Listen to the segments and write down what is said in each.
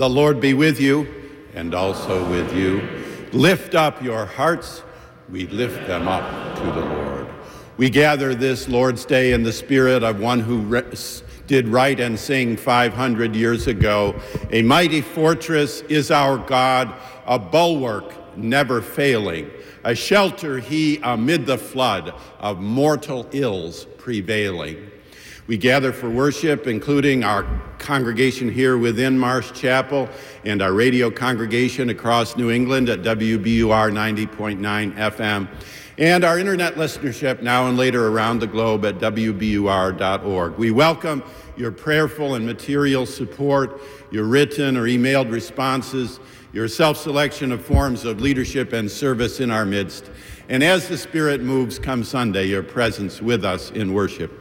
The Lord be with you and also with you. Lift up your hearts. We lift them up to the Lord. We gather this Lord's Day in the spirit of one who re- did write and sing 500 years ago A mighty fortress is our God, a bulwark never failing, a shelter he amid the flood of mortal ills prevailing. We gather for worship, including our congregation here within Marsh Chapel and our radio congregation across New England at WBUR 90.9 FM, and our internet listenership now and later around the globe at WBUR.org. We welcome your prayerful and material support, your written or emailed responses, your self selection of forms of leadership and service in our midst. And as the Spirit moves come Sunday, your presence with us in worship.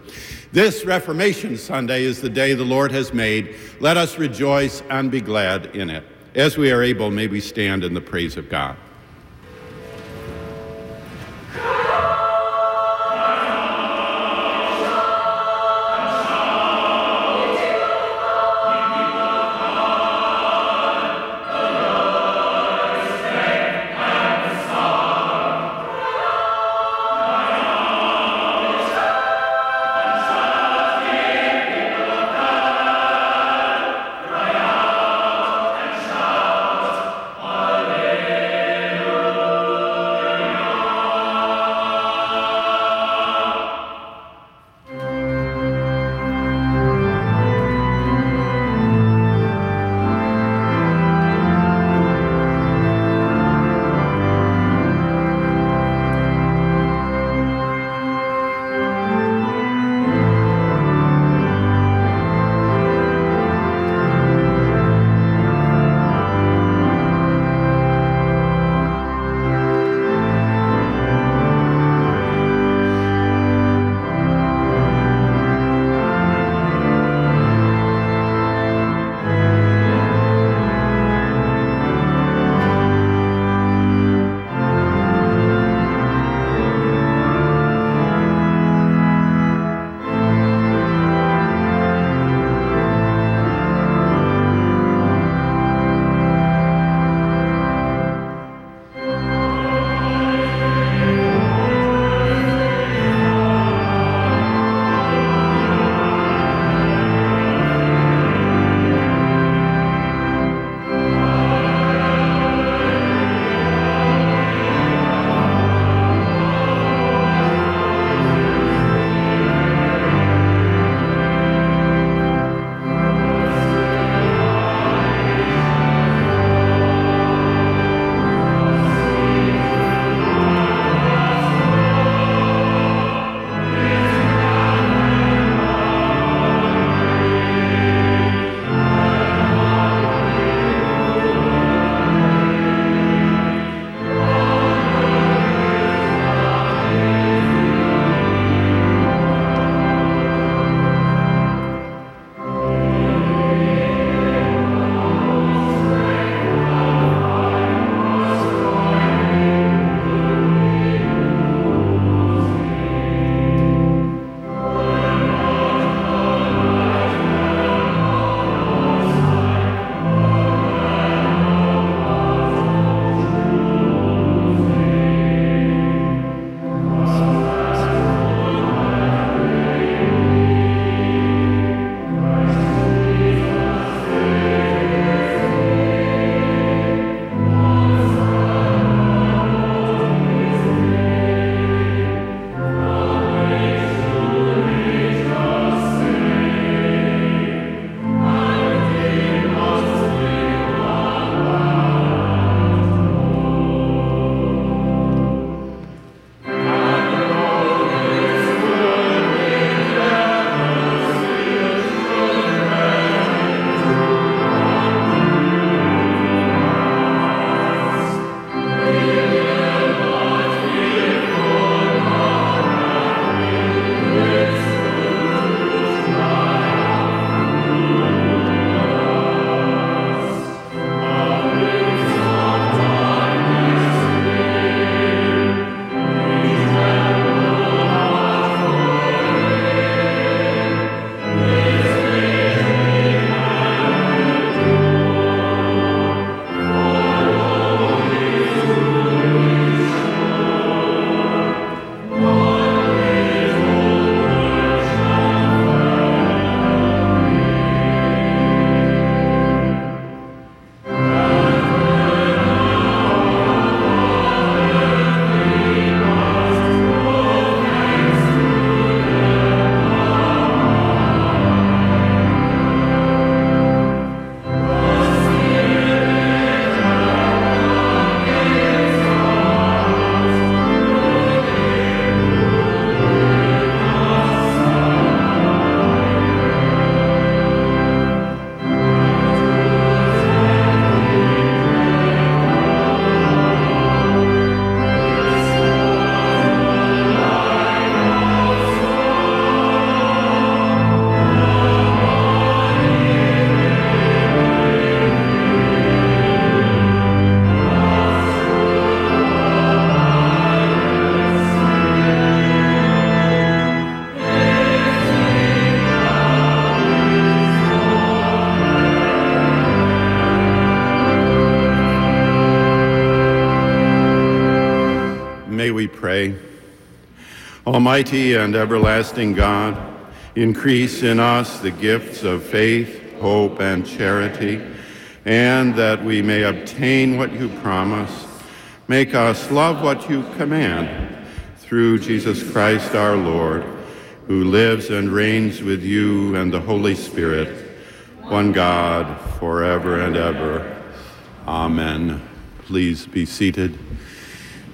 This Reformation Sunday is the day the Lord has made. Let us rejoice and be glad in it. As we are able, may we stand in the praise of God. Almighty and everlasting God, increase in us the gifts of faith, hope, and charity, and that we may obtain what you promise. Make us love what you command through Jesus Christ our Lord, who lives and reigns with you and the Holy Spirit, one God, forever and ever. Amen. Please be seated.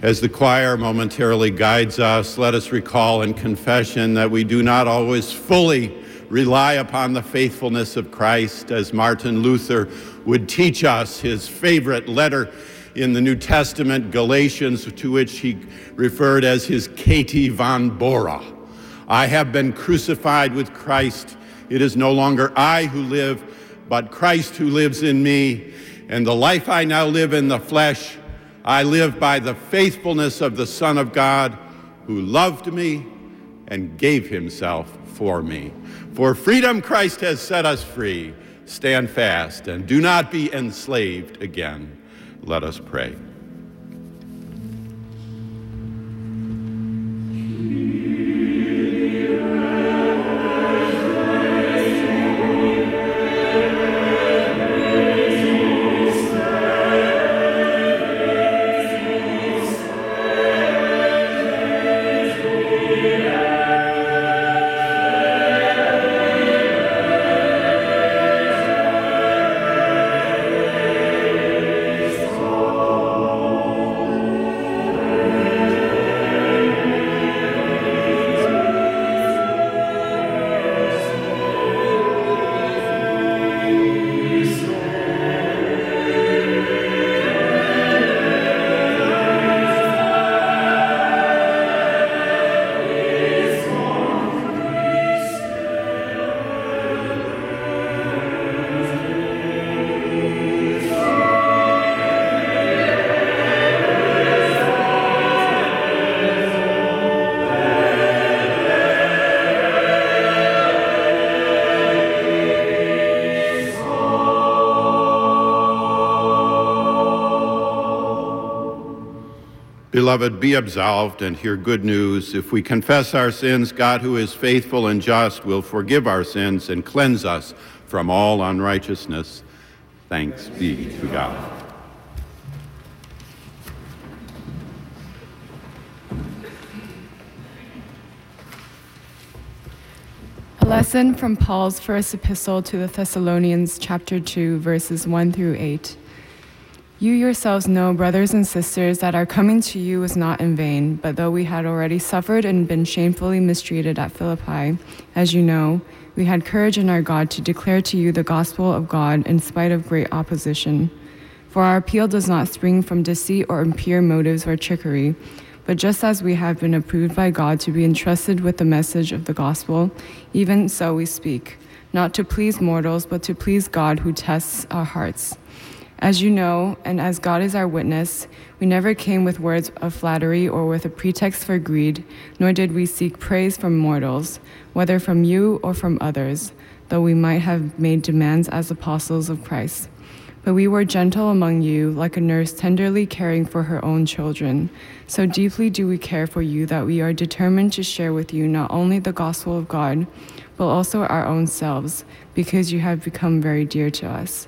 As the choir momentarily guides us, let us recall in confession that we do not always fully rely upon the faithfulness of Christ, as Martin Luther would teach us, his favorite letter in the New Testament, Galatians, to which he referred as his Katie von Bora. I have been crucified with Christ. It is no longer I who live, but Christ who lives in me. And the life I now live in the flesh, I live by the faithfulness of the Son of God who loved me and gave himself for me. For freedom, Christ has set us free. Stand fast and do not be enslaved again. Let us pray. Beloved, be absolved and hear good news. If we confess our sins, God, who is faithful and just, will forgive our sins and cleanse us from all unrighteousness. Thanks be to God. A lesson from Paul's first epistle to the Thessalonians, chapter 2, verses 1 through 8. You yourselves know, brothers and sisters, that our coming to you was not in vain, but though we had already suffered and been shamefully mistreated at Philippi, as you know, we had courage in our God to declare to you the gospel of God in spite of great opposition. For our appeal does not spring from deceit or impure motives or trickery, but just as we have been approved by God to be entrusted with the message of the gospel, even so we speak, not to please mortals, but to please God who tests our hearts. As you know, and as God is our witness, we never came with words of flattery or with a pretext for greed, nor did we seek praise from mortals, whether from you or from others, though we might have made demands as apostles of Christ. But we were gentle among you, like a nurse tenderly caring for her own children. So deeply do we care for you that we are determined to share with you not only the gospel of God, but also our own selves, because you have become very dear to us.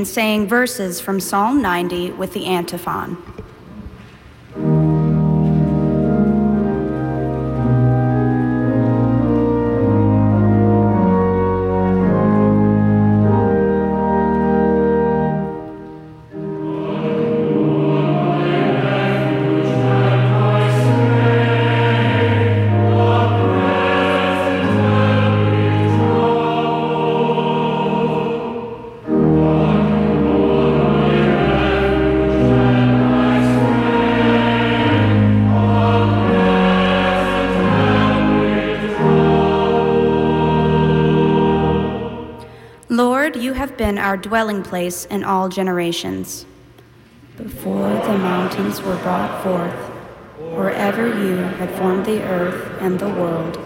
Me saying verses from Psalm 90 with the antiphon. Been our dwelling place in all generations. Before the mountains were brought forth, or ever you had formed the earth and the world,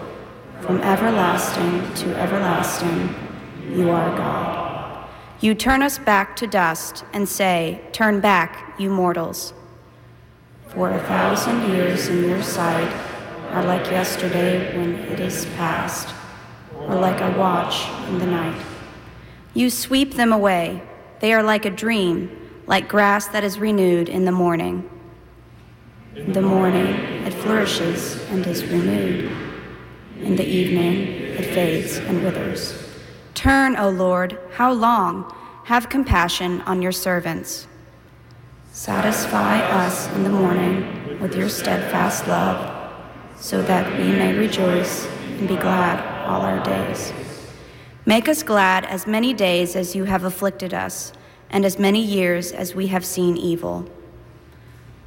from everlasting to everlasting, you are God. You turn us back to dust and say, Turn back, you mortals. For a thousand years in your sight are like yesterday when it is past, or like a watch in the night. You sweep them away. They are like a dream, like grass that is renewed in the morning. In the morning, it flourishes and is renewed. In the evening, it fades and withers. Turn, O Lord, how long? Have compassion on your servants. Satisfy us in the morning with your steadfast love, so that we may rejoice and be glad all our days. Make us glad as many days as you have afflicted us, and as many years as we have seen evil.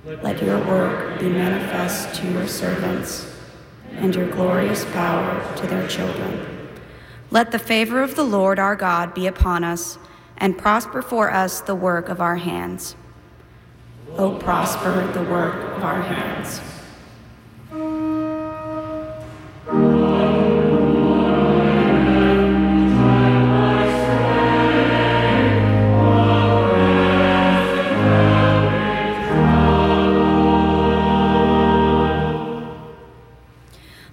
Let your work be manifest to your servants, and your glorious power to their children. Let the favor of the Lord our God be upon us, and prosper for us the work of our hands. O prosper the work of our hands.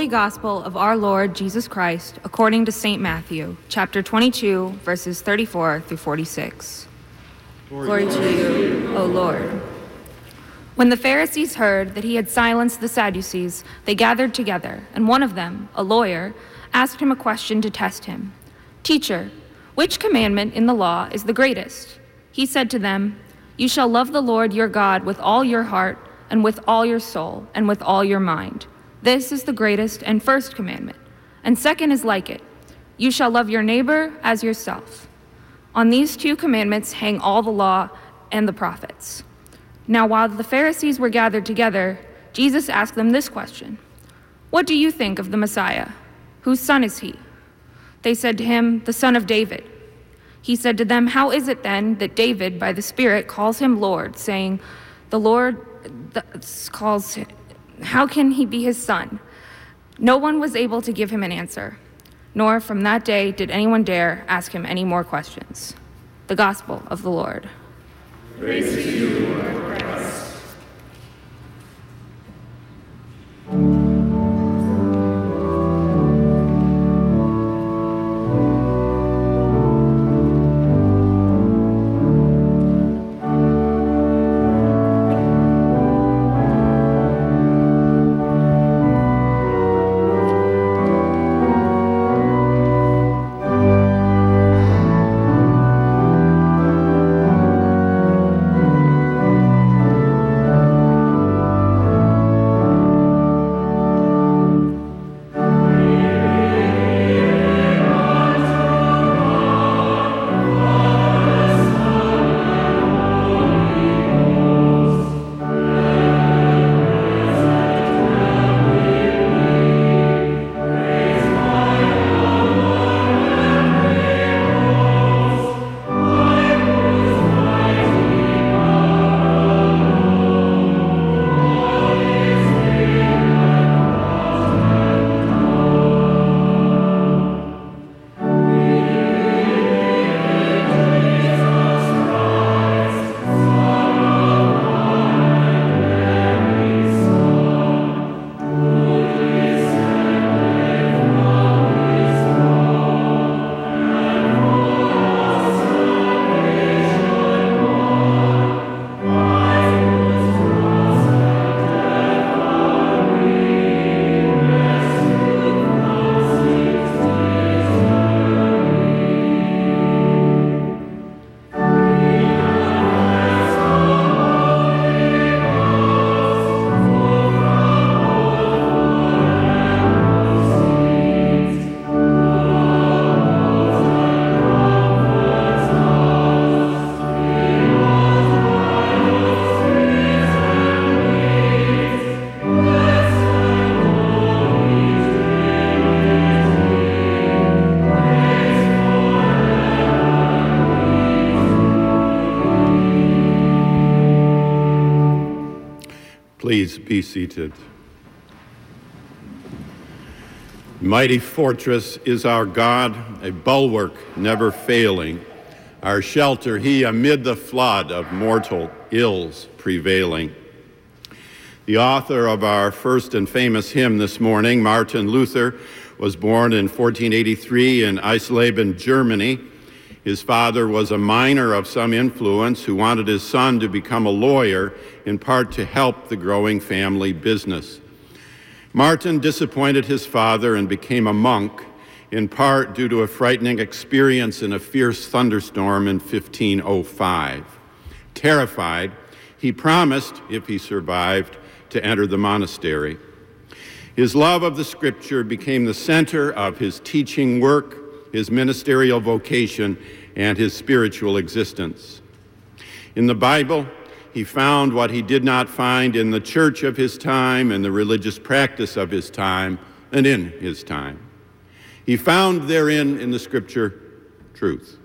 Holy Gospel of our Lord Jesus Christ according to St. Matthew, chapter 22, verses 34 through 46. Glory, to you, O Lord. When the Pharisees heard that he had silenced the Sadducees, they gathered together, and one of them, a lawyer, asked him a question to test him Teacher, which commandment in the law is the greatest? He said to them, You shall love the Lord your God with all your heart, and with all your soul, and with all your mind. This is the greatest and first commandment. And second is like it You shall love your neighbor as yourself. On these two commandments hang all the law and the prophets. Now, while the Pharisees were gathered together, Jesus asked them this question What do you think of the Messiah? Whose son is he? They said to him, The son of David. He said to them, How is it then that David, by the Spirit, calls him Lord, saying, The Lord calls how can he be his son? No one was able to give him an answer, nor from that day did anyone dare ask him any more questions. The Gospel of the Lord. Be seated. Mighty fortress is our God, a bulwark never failing. Our shelter, he amid the flood of mortal ills prevailing. The author of our first and famous hymn this morning, Martin Luther, was born in 1483 in Eisleben, Germany. His father was a miner of some influence who wanted his son to become a lawyer, in part to help the growing family business. Martin disappointed his father and became a monk, in part due to a frightening experience in a fierce thunderstorm in 1505. Terrified, he promised, if he survived, to enter the monastery. His love of the scripture became the center of his teaching work his ministerial vocation, and his spiritual existence. In the Bible, he found what he did not find in the church of his time and the religious practice of his time and in his time. He found therein, in the scripture, truth.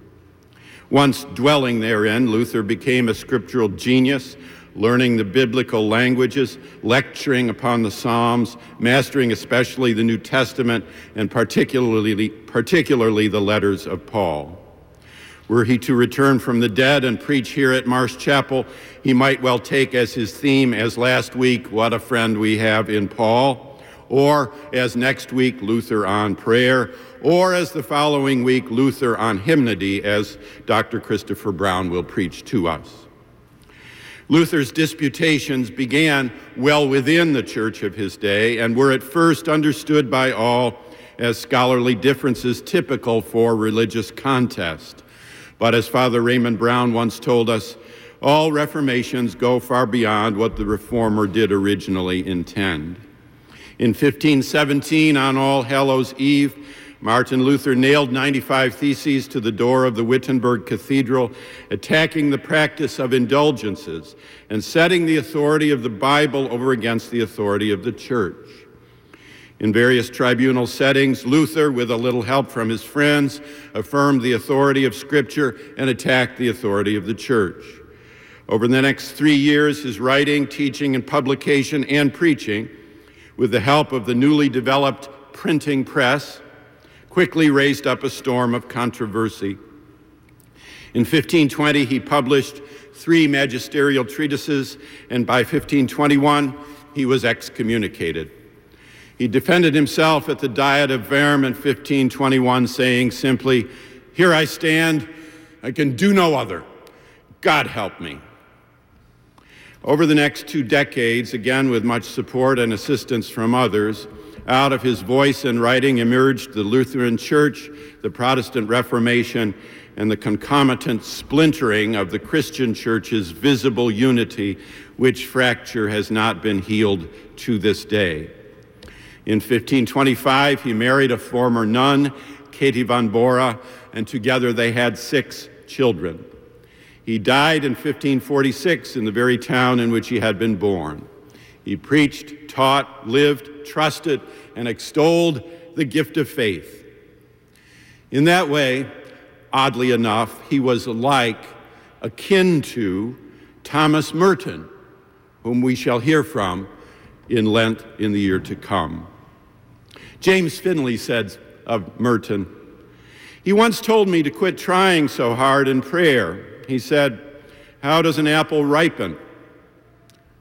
Once dwelling therein, Luther became a scriptural genius learning the biblical languages, lecturing upon the Psalms, mastering especially the New Testament, and particularly, particularly the letters of Paul. Were he to return from the dead and preach here at Marsh Chapel, he might well take as his theme, as last week, what a friend we have in Paul, or as next week, Luther on prayer, or as the following week, Luther on hymnody, as Dr. Christopher Brown will preach to us. Luther's disputations began well within the church of his day and were at first understood by all as scholarly differences typical for religious contest. But as Father Raymond Brown once told us, all reformations go far beyond what the reformer did originally intend. In 1517, on All Hallows Eve, Martin Luther nailed 95 Theses to the door of the Wittenberg Cathedral, attacking the practice of indulgences and setting the authority of the Bible over against the authority of the church. In various tribunal settings, Luther, with a little help from his friends, affirmed the authority of Scripture and attacked the authority of the church. Over the next three years, his writing, teaching, and publication and preaching, with the help of the newly developed printing press, quickly raised up a storm of controversy. In 1520, he published three magisterial treatises, and by 1521, he was excommunicated. He defended himself at the Diet of Worms in 1521, saying simply, Here I stand, I can do no other. God help me. Over the next two decades, again with much support and assistance from others, out of his voice and writing emerged the Lutheran Church, the Protestant Reformation, and the concomitant splintering of the Christian Church's visible unity, which fracture has not been healed to this day. In 1525, he married a former nun, Katie von Bora, and together they had six children. He died in 1546 in the very town in which he had been born. He preached, taught, lived, trusted, and extolled the gift of faith. In that way, oddly enough, he was like, akin to Thomas Merton, whom we shall hear from in Lent in the year to come. James Finley said of Merton, he once told me to quit trying so hard in prayer. He said, How does an apple ripen?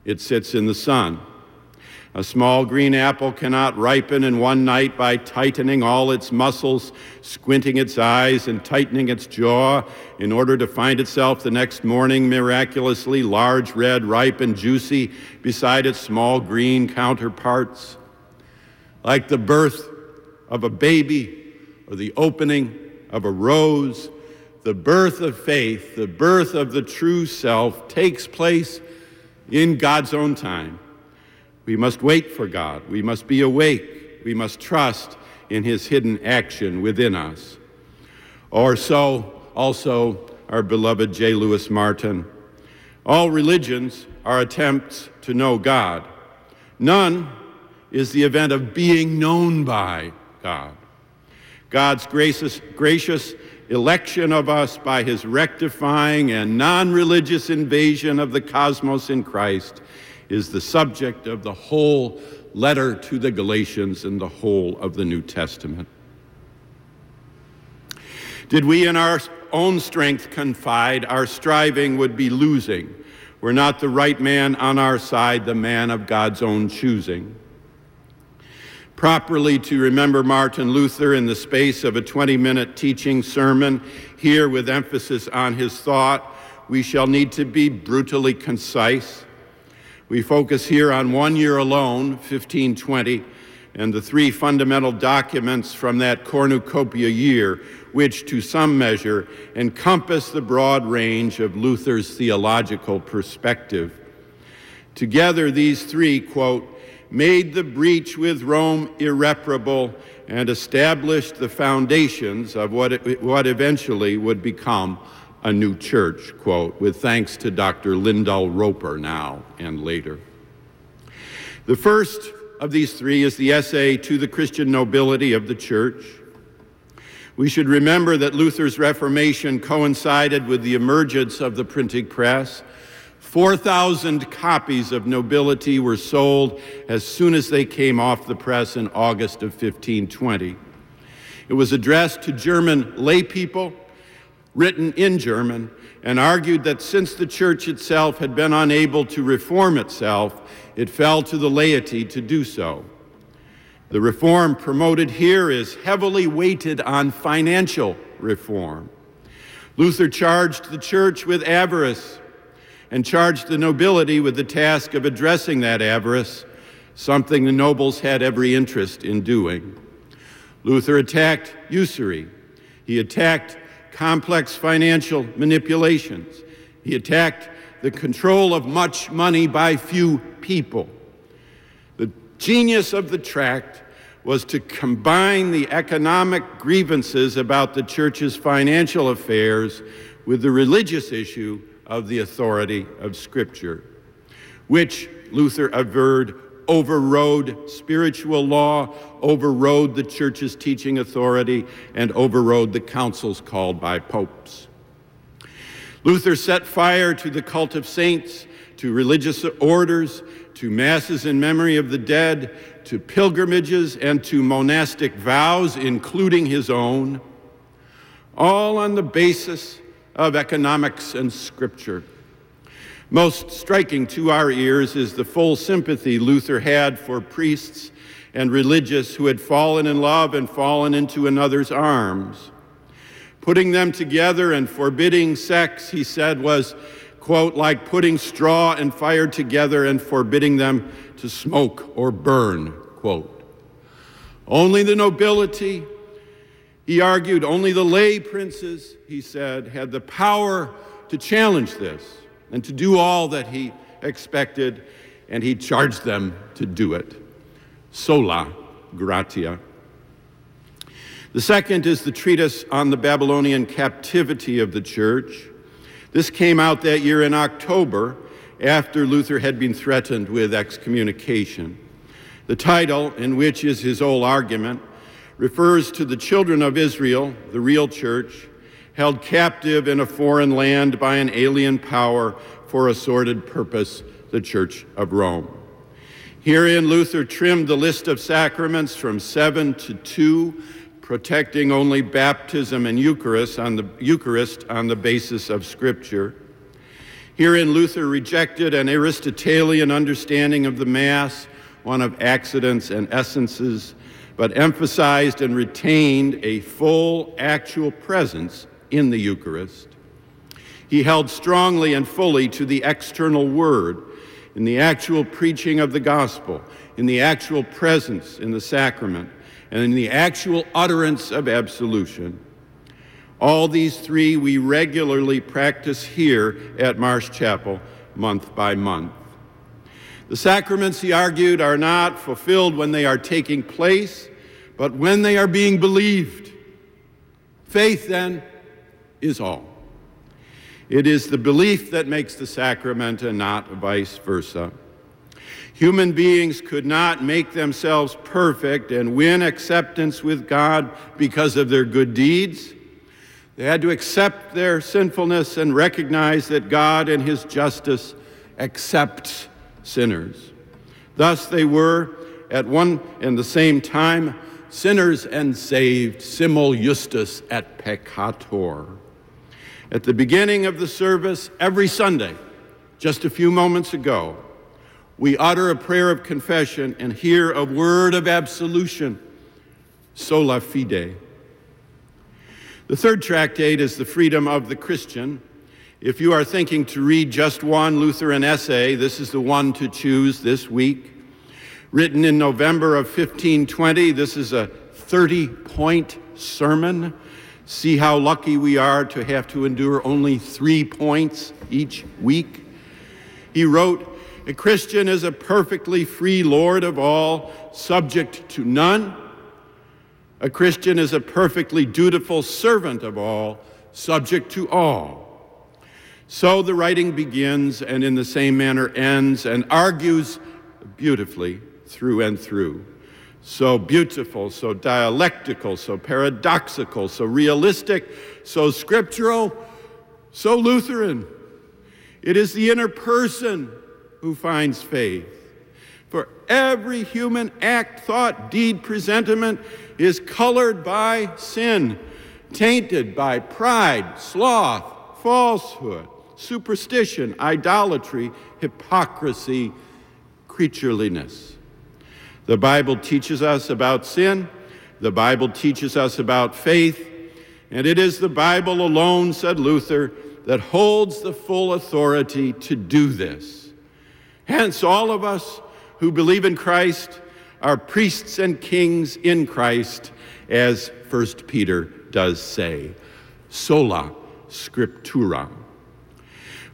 it sits in the sun. A small green apple cannot ripen in one night by tightening all its muscles, squinting its eyes, and tightening its jaw in order to find itself the next morning miraculously large, red, ripe, and juicy beside its small green counterparts. Like the birth of a baby or the opening of a rose, the birth of faith, the birth of the true self takes place in God's own time. We must wait for God. We must be awake. We must trust in his hidden action within us. Or so also our beloved J. Louis Martyn. All religions are attempts to know God. None is the event of being known by God. God's gracious, gracious election of us by his rectifying and non religious invasion of the cosmos in Christ is the subject of the whole letter to the Galatians and the whole of the New Testament. Did we in our own strength confide, our striving would be losing. Were not the right man on our side, the man of God's own choosing. Properly to remember Martin Luther in the space of a 20 minute teaching sermon, here with emphasis on his thought, we shall need to be brutally concise. We focus here on one year alone, 1520, and the three fundamental documents from that cornucopia year, which to some measure encompass the broad range of Luther's theological perspective. Together, these three, quote, made the breach with Rome irreparable and established the foundations of what, it, what eventually would become a new church, quote, with thanks to Dr. Lyndall Roper now and later. The first of these three is the essay to the Christian nobility of the church. We should remember that Luther's Reformation coincided with the emergence of the printing press. 4,000 copies of Nobility were sold as soon as they came off the press in August of 1520. It was addressed to German laypeople, written in German, and argued that since the church itself had been unable to reform itself, it fell to the laity to do so. The reform promoted here is heavily weighted on financial reform. Luther charged the church with avarice and charged the nobility with the task of addressing that avarice, something the nobles had every interest in doing. Luther attacked usury. He attacked complex financial manipulations. He attacked the control of much money by few people The genius of the tract was to combine the economic grievances about the church's financial affairs with the religious issue of the authority of Scripture, which Luther averred overrode spiritual law, overrode the church's teaching authority, and overrode the councils called by popes. Luther set fire to the cult of saints, to religious orders, to masses in memory of the dead, to pilgrimages, and to monastic vows, including his own, all on the basis of economics and scripture. Most striking to our ears is the full sympathy Luther had for priests and religious who had fallen in love and fallen into another's arms. Putting them together and forbidding sex, he said, was quote, like putting straw and fire together and forbidding them to smoke or burn, quote. Only the nobility, he argued, only the lay princes, he said, had the power to challenge this and to do all that he expected, and he charged them to do it. Sola gratia. The second is the treatise on the Babylonian captivity of the church. This came out that year in October after Luther had been threatened with excommunication. The title, in which is his whole argument, refers to the children of Israel, the real church, held captive in a foreign land by an alien power for a sordid purpose, the Church of Rome. Herein, Luther trimmed the list of sacraments from seven to two protecting only baptism and Eucharist on the, Eucharist on the basis of Scripture. Herein, Luther rejected an Aristotelian understanding of the Mass, one of accidents and essences, but emphasized and retained a full actual presence in the Eucharist. He held strongly and fully to the external word in the actual preaching of the gospel, in the actual presence in the sacrament, and in the actual utterance of absolution. All these three we regularly practice here at Marsh Chapel month by month. The sacraments, he argued, are not fulfilled when they are taking place, but when they are being believed. Faith, then, is all. It is the belief that makes the sacrament and not vice versa. Human beings could not make themselves perfect and win acceptance with God because of their good deeds. They had to accept their sinfulness and recognize that God, in His justice, accepts sinners. Thus they were at one and the same time sinners and saved, simul justus et peccator. At the beginning of the service, every Sunday, just a few moments ago, we utter a prayer of confession and hear a word of absolution, sola fide. The third tractate is The Freedom of the Christian. If you are thinking to read just one Lutheran essay, this is the one to choose this week. Written in November of 1520, this is a 30 point sermon. See how lucky we are to have to endure only three points each week. He wrote, A Christian is a perfectly free Lord of all, subject to none. A Christian is a perfectly dutiful servant of all, subject to all. So the writing begins and in the same manner ends and argues beautifully through and through. So beautiful, so dialectical, so paradoxical, so realistic, so scriptural, so Lutheran. It is the inner person who finds faith. For every human act, thought, deed, presentiment is colored by sin, tainted by pride, sloth, falsehood, superstition, idolatry, hypocrisy, creatureliness. The Bible teaches us about sin, the Bible teaches us about faith, and it is the Bible alone, said Luther, that holds the full authority to do this. Hence, all of us who believe in Christ are priests and kings in Christ, as 1 Peter does say. Sola Scriptura.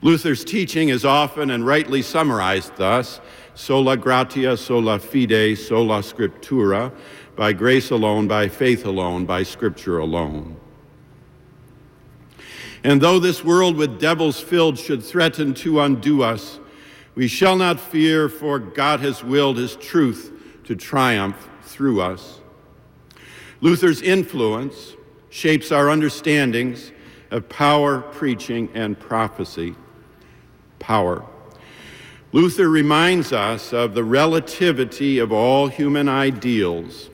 Luther's teaching is often and rightly summarized thus sola gratia, sola fide, sola scriptura, by grace alone, by faith alone, by scripture alone. And though this world with devils filled should threaten to undo us, we shall not fear, for God has willed his truth to triumph through us. Luther's influence shapes our understandings of power, preaching, and prophecy. Power. Luther reminds us of the relativity of all human ideals.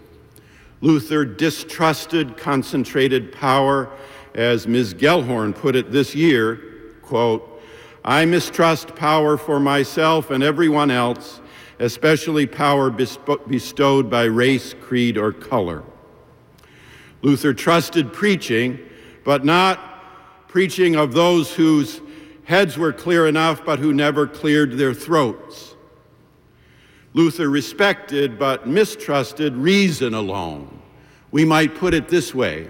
Luther distrusted concentrated power, as Ms. Gellhorn put it this year, quote, I mistrust power for myself and everyone else, especially power bestowed by race, creed, or color. Luther trusted preaching, but not preaching of those whose heads were clear enough, but who never cleared their throats. Luther respected but mistrusted reason alone. We might put it this way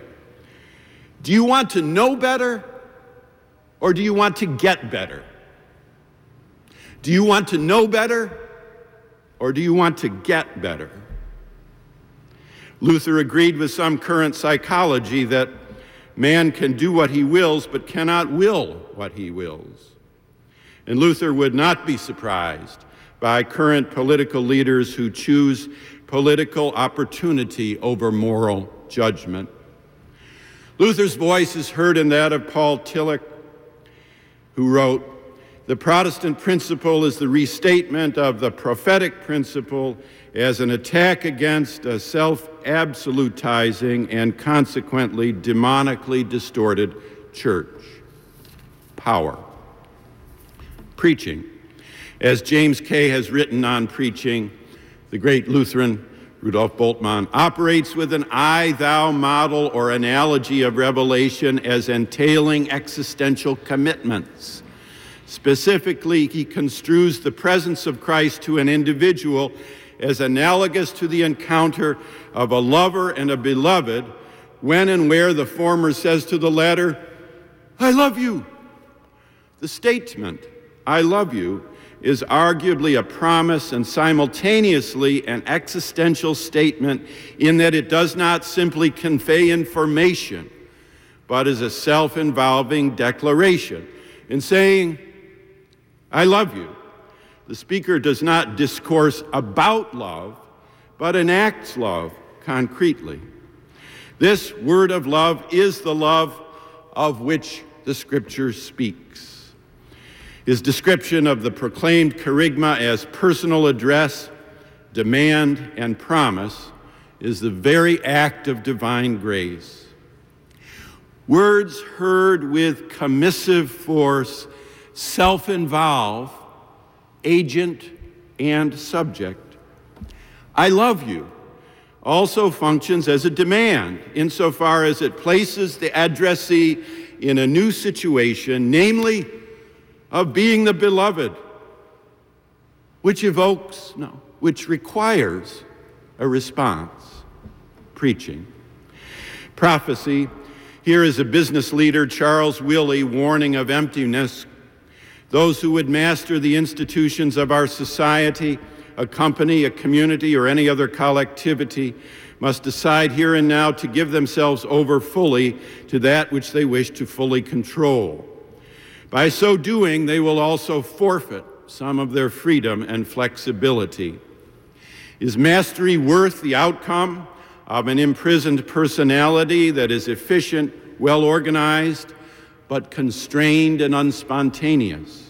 Do you want to know better or do you want to get better? Do you want to know better or do you want to get better? Luther agreed with some current psychology that Man can do what he wills, but cannot will what he wills. And Luther would not be surprised by current political leaders who choose political opportunity over moral judgment. Luther's voice is heard in that of Paul Tillich, who wrote, The Protestant principle is the restatement of the prophetic principle as an attack against a self absolutizing and consequently demonically distorted church. Power. Preaching. As James Kay has written on preaching, the great Lutheran Rudolf Bultmann operates with an I thou model or analogy of revelation as entailing existential commitments. Specifically, he construes the presence of Christ to an individual as analogous to the encounter of a lover and a beloved when and where the former says to the latter, I love you. The statement, I love you, is arguably a promise and simultaneously an existential statement in that it does not simply convey information, but is a self involving declaration. In saying, I love you, the speaker does not discourse about love, but enacts love concretely. This word of love is the love of which the scripture speaks. His description of the proclaimed kerygma as personal address, demand, and promise is the very act of divine grace. Words heard with commissive force self involve agent and subject. I love you also functions as a demand insofar as it places the addressee in a new situation, namely of being the beloved, which evokes, no, which requires a response preaching. Prophecy. Here is a business leader, Charles Willey, warning of emptiness. Those who would master the institutions of our society a company, a community, or any other collectivity must decide here and now to give themselves over fully to that which they wish to fully control. By so doing, they will also forfeit some of their freedom and flexibility. Is mastery worth the outcome of an imprisoned personality that is efficient, well organized, but constrained and unspontaneous?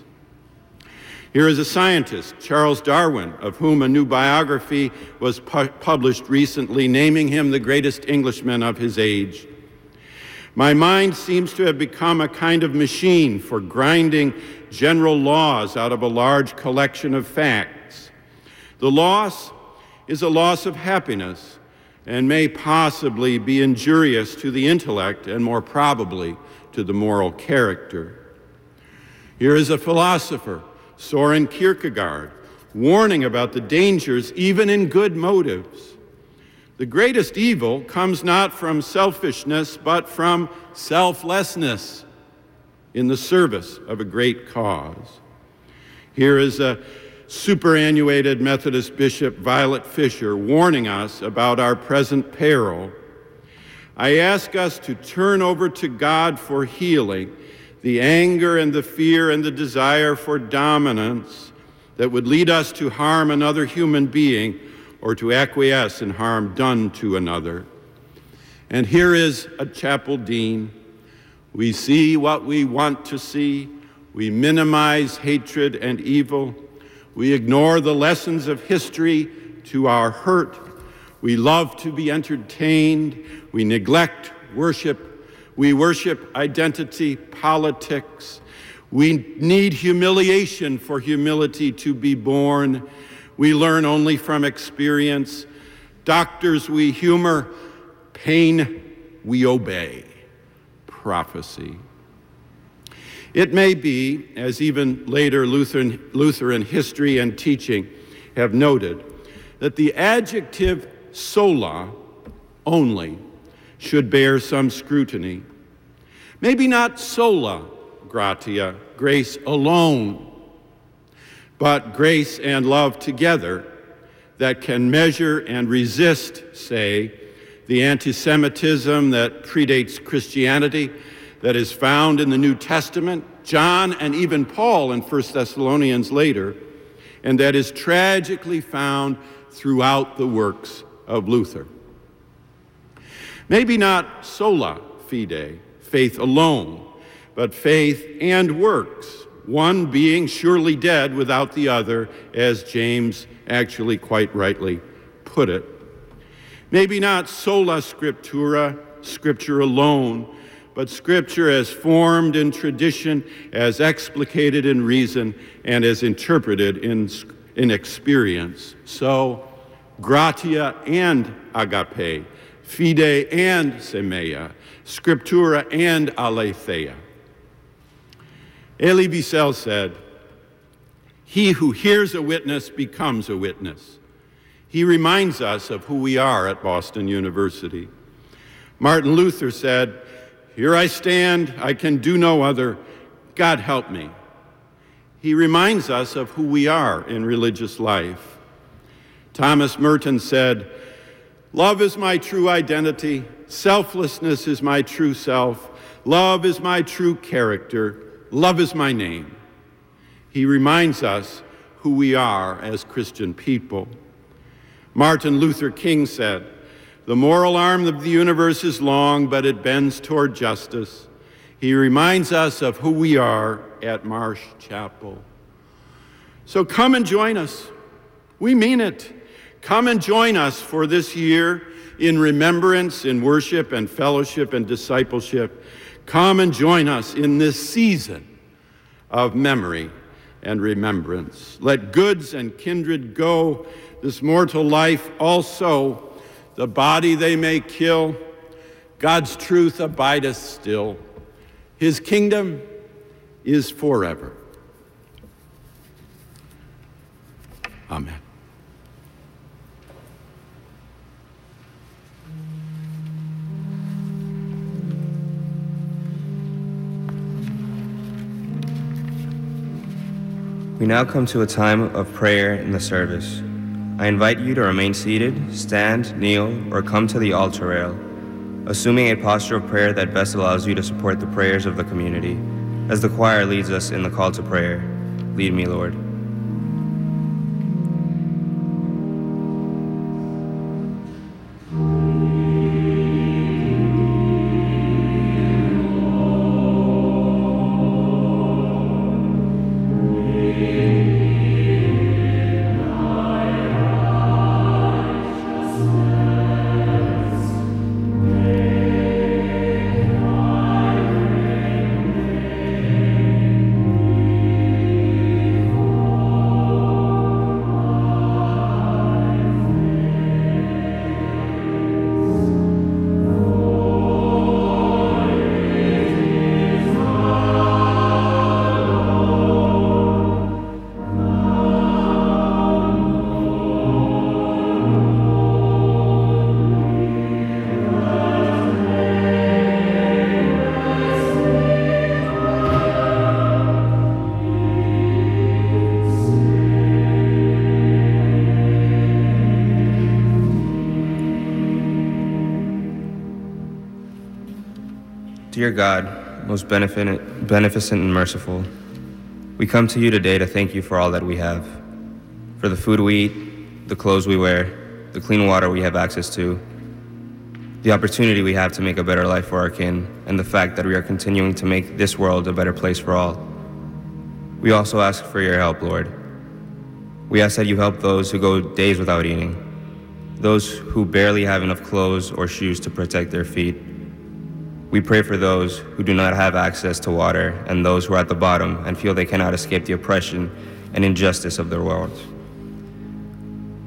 Here is a scientist, Charles Darwin, of whom a new biography was pu- published recently, naming him the greatest Englishman of his age. My mind seems to have become a kind of machine for grinding general laws out of a large collection of facts. The loss is a loss of happiness and may possibly be injurious to the intellect and more probably to the moral character. Here is a philosopher Soren Kierkegaard, warning about the dangers even in good motives. The greatest evil comes not from selfishness, but from selflessness in the service of a great cause. Here is a superannuated Methodist Bishop Violet Fisher warning us about our present peril. I ask us to turn over to God for healing the anger and the fear and the desire for dominance that would lead us to harm another human being or to acquiesce in harm done to another. And here is a chapel dean. We see what we want to see. We minimize hatred and evil. We ignore the lessons of history to our hurt. We love to be entertained. We neglect worship we worship identity politics. We need humiliation for humility to be born. We learn only from experience. Doctors, we humor. Pain, we obey. Prophecy. It may be, as even later Lutheran, Lutheran history and teaching have noted, that the adjective sola only should bear some scrutiny. Maybe not sola gratia, grace alone, but grace and love together that can measure and resist, say, the anti Semitism that predates Christianity, that is found in the New Testament, John and even Paul in 1 Thessalonians later, and that is tragically found throughout the works of Luther. Maybe not sola fide, faith alone, but faith and works, one being surely dead without the other, as James actually quite rightly put it. Maybe not sola scriptura, scripture alone, but scripture as formed in tradition, as explicated in reason, and as interpreted in, in experience. So, gratia and agape fide and semeia, scriptura and aletheia. Elie Wiesel said, He who hears a witness becomes a witness. He reminds us of who we are at Boston University. Martin Luther said, Here I stand, I can do no other. God help me. He reminds us of who we are in religious life. Thomas Merton said, Love is my true identity. Selflessness is my true self. Love is my true character. Love is my name. He reminds us who we are as Christian people. Martin Luther King said, The moral arm of the universe is long, but it bends toward justice. He reminds us of who we are at Marsh Chapel. So come and join us. We mean it. Come and join us for this year in remembrance, in worship and fellowship and discipleship. Come and join us in this season of memory and remembrance. Let goods and kindred go, this mortal life also, the body they may kill. God's truth abideth still. His kingdom is forever. Amen. We now come to a time of prayer in the service. I invite you to remain seated, stand, kneel, or come to the altar rail, assuming a posture of prayer that best allows you to support the prayers of the community. As the choir leads us in the call to prayer, lead me, Lord. Dear God, most beneficent, beneficent and merciful, we come to you today to thank you for all that we have, for the food we eat, the clothes we wear, the clean water we have access to, the opportunity we have to make a better life for our kin, and the fact that we are continuing to make this world a better place for all. We also ask for your help, Lord. We ask that you help those who go days without eating, those who barely have enough clothes or shoes to protect their feet we pray for those who do not have access to water and those who are at the bottom and feel they cannot escape the oppression and injustice of their world.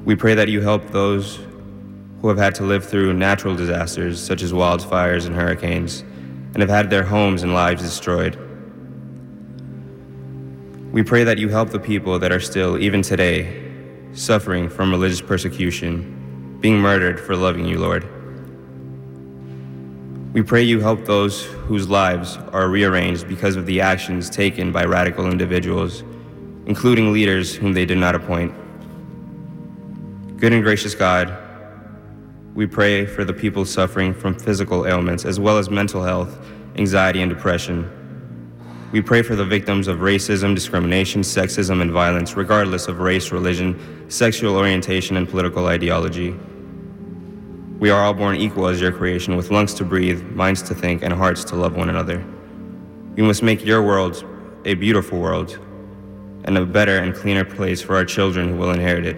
We pray that you help those who have had to live through natural disasters such as wildfires and hurricanes and have had their homes and lives destroyed. We pray that you help the people that are still, even today, suffering from religious persecution, being murdered for loving you, Lord. We pray you help those whose lives are rearranged because of the actions taken by radical individuals, including leaders whom they did not appoint. Good and gracious God, we pray for the people suffering from physical ailments as well as mental health, anxiety, and depression. We pray for the victims of racism, discrimination, sexism, and violence, regardless of race, religion, sexual orientation, and political ideology. We are all born equal as your creation, with lungs to breathe, minds to think, and hearts to love one another. We must make your world a beautiful world and a better and cleaner place for our children who will inherit it.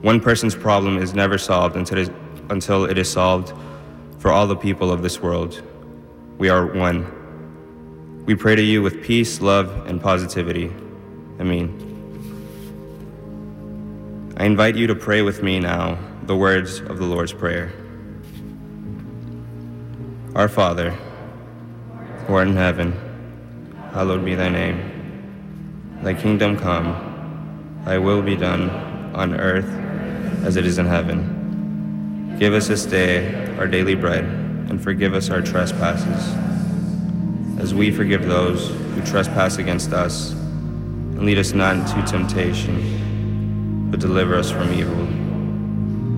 One person's problem is never solved until it is, until it is solved for all the people of this world. We are one. We pray to you with peace, love, and positivity. Amen. I invite you to pray with me now the words of the Lord's Prayer. Our Father, who art in heaven, hallowed be thy name. Thy kingdom come, thy will be done on earth as it is in heaven. Give us this day our daily bread, and forgive us our trespasses, as we forgive those who trespass against us. And lead us not into temptation, but deliver us from evil.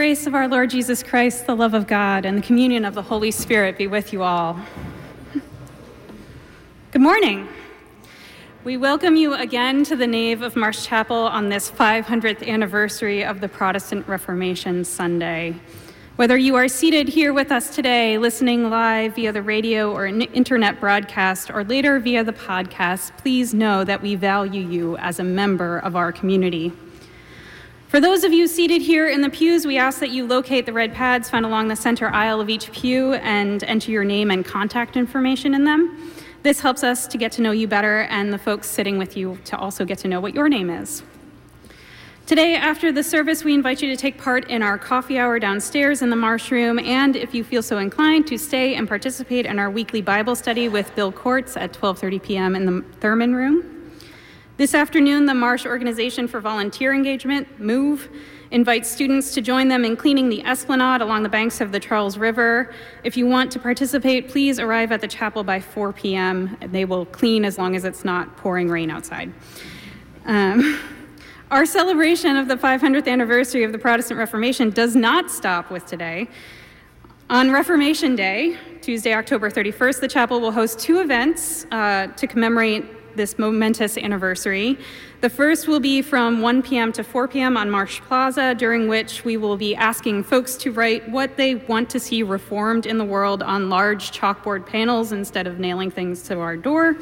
Grace of our Lord Jesus Christ, the love of God, and the communion of the Holy Spirit be with you all. Good morning. We welcome you again to the nave of Marsh Chapel on this 500th anniversary of the Protestant Reformation Sunday. Whether you are seated here with us today, listening live via the radio or an internet broadcast, or later via the podcast, please know that we value you as a member of our community. For those of you seated here in the pews, we ask that you locate the red pads found along the center aisle of each pew and enter your name and contact information in them. This helps us to get to know you better and the folks sitting with you to also get to know what your name is. Today, after the service, we invite you to take part in our coffee hour downstairs in the Marsh Room, and if you feel so inclined, to stay and participate in our weekly Bible study with Bill Courts at 12:30 p.m. in the Thurman Room. This afternoon, the Marsh Organization for Volunteer Engagement, MOVE, invites students to join them in cleaning the esplanade along the banks of the Charles River. If you want to participate, please arrive at the chapel by 4 p.m. They will clean as long as it's not pouring rain outside. Um, our celebration of the 500th anniversary of the Protestant Reformation does not stop with today. On Reformation Day, Tuesday, October 31st, the chapel will host two events uh, to commemorate this momentous anniversary. The first will be from 1 p.m. to 4 p.m. on Marsh Plaza, during which we will be asking folks to write what they want to see reformed in the world on large chalkboard panels instead of nailing things to our door.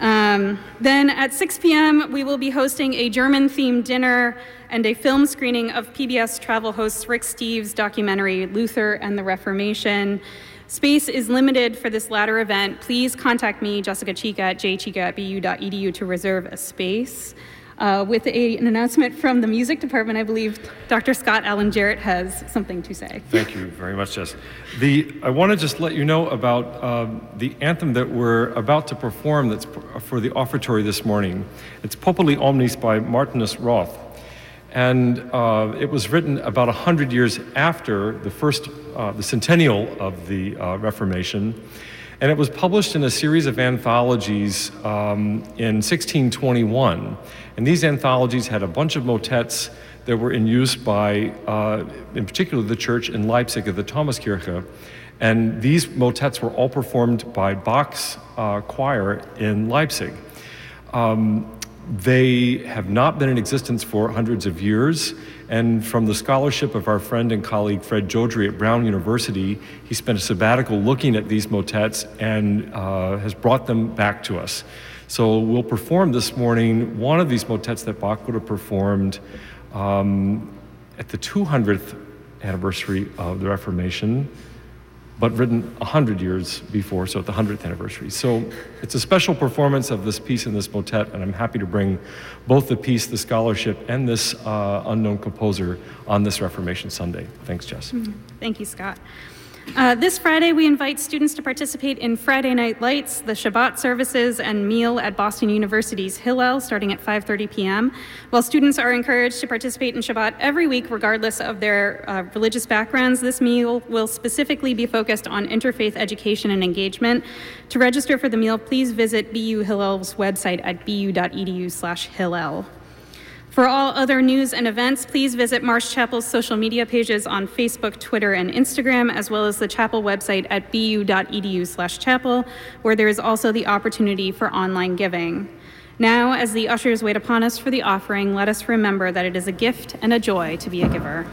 Um, then at 6 p.m., we will be hosting a German themed dinner and a film screening of PBS travel host Rick Steves' documentary Luther and the Reformation. Space is limited for this latter event. Please contact me, Jessica Chica, at jchica at bu.edu to reserve a space. Uh, with a, an announcement from the music department, I believe Dr. Scott Allen Jarrett has something to say. Thank you very much, Jess. The, I want to just let you know about uh, the anthem that we're about to perform that's for the offertory this morning. It's Populi Omnes by Martinus Roth. And uh, it was written about 100 years after the first, uh, the centennial of the uh, Reformation. And it was published in a series of anthologies um, in 1621. And these anthologies had a bunch of motets that were in use by, uh, in particular, the church in Leipzig at the Thomaskirche. And these motets were all performed by Bach's uh, choir in Leipzig. Um, they have not been in existence for hundreds of years. And from the scholarship of our friend and colleague Fred Jodrey at Brown University, he spent a sabbatical looking at these motets and uh, has brought them back to us. So we'll perform this morning one of these motets that Bach would have performed um, at the 200th anniversary of the Reformation but written 100 years before, so at the 100th anniversary. So it's a special performance of this piece in this motet, and I'm happy to bring both the piece, the scholarship, and this uh, unknown composer on this Reformation Sunday. Thanks, Jess. Mm-hmm. Thank you, Scott. Uh, this Friday, we invite students to participate in Friday Night Lights, the Shabbat services, and meal at Boston University's Hillel, starting at 5:30 p.m. While students are encouraged to participate in Shabbat every week, regardless of their uh, religious backgrounds, this meal will specifically be focused on interfaith education and engagement. To register for the meal, please visit BU Hillel's website at bu.edu/hillel. For all other news and events, please visit Marsh Chapel's social media pages on Facebook, Twitter, and Instagram, as well as the chapel website at bu.edu/chapel, where there is also the opportunity for online giving. Now, as the ushers wait upon us for the offering, let us remember that it is a gift and a joy to be a giver.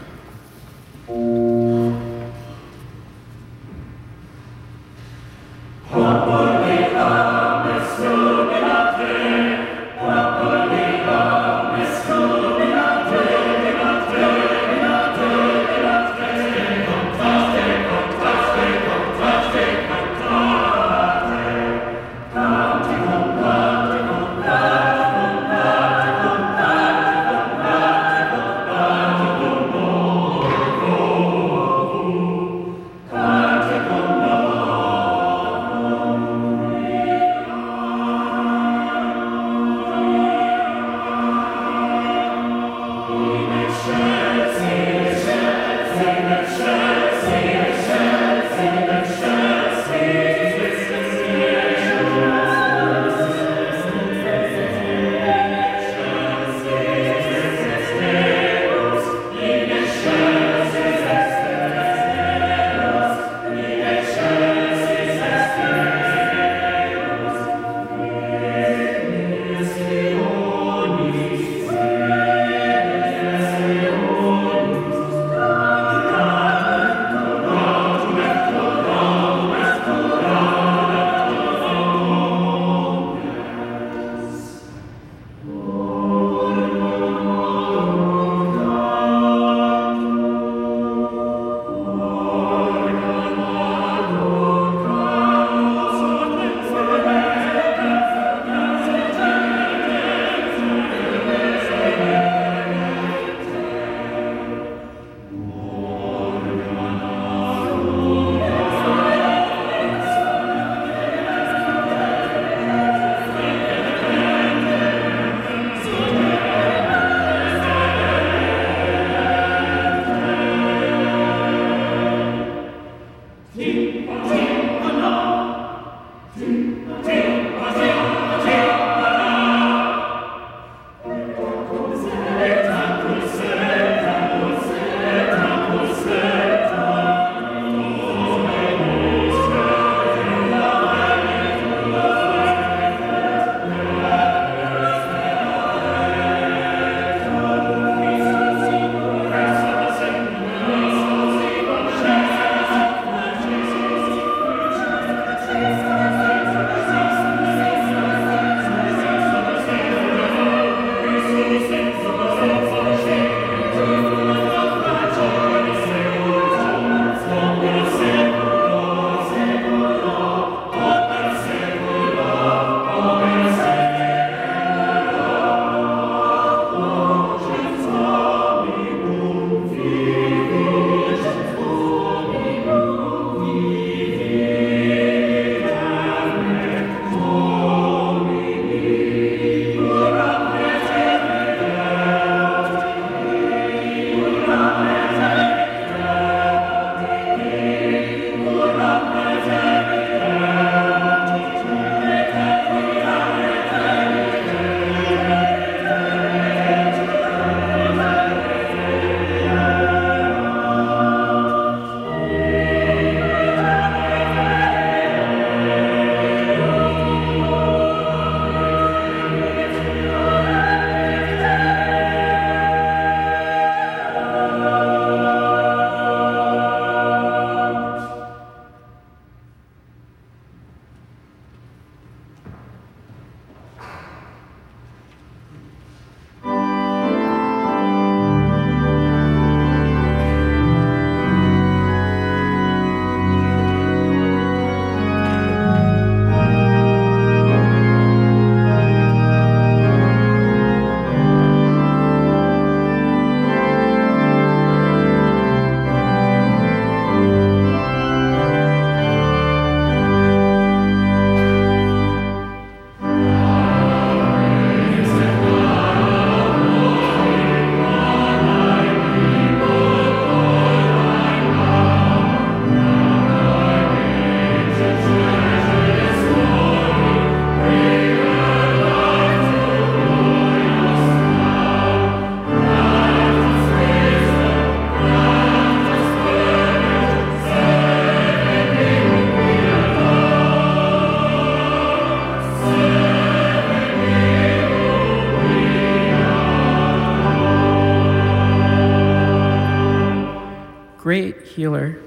Healer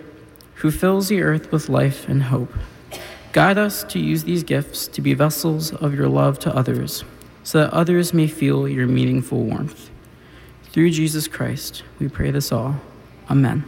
who fills the earth with life and hope. Guide us to use these gifts to be vessels of your love to others, so that others may feel your meaningful warmth. Through Jesus Christ, we pray this all. Amen.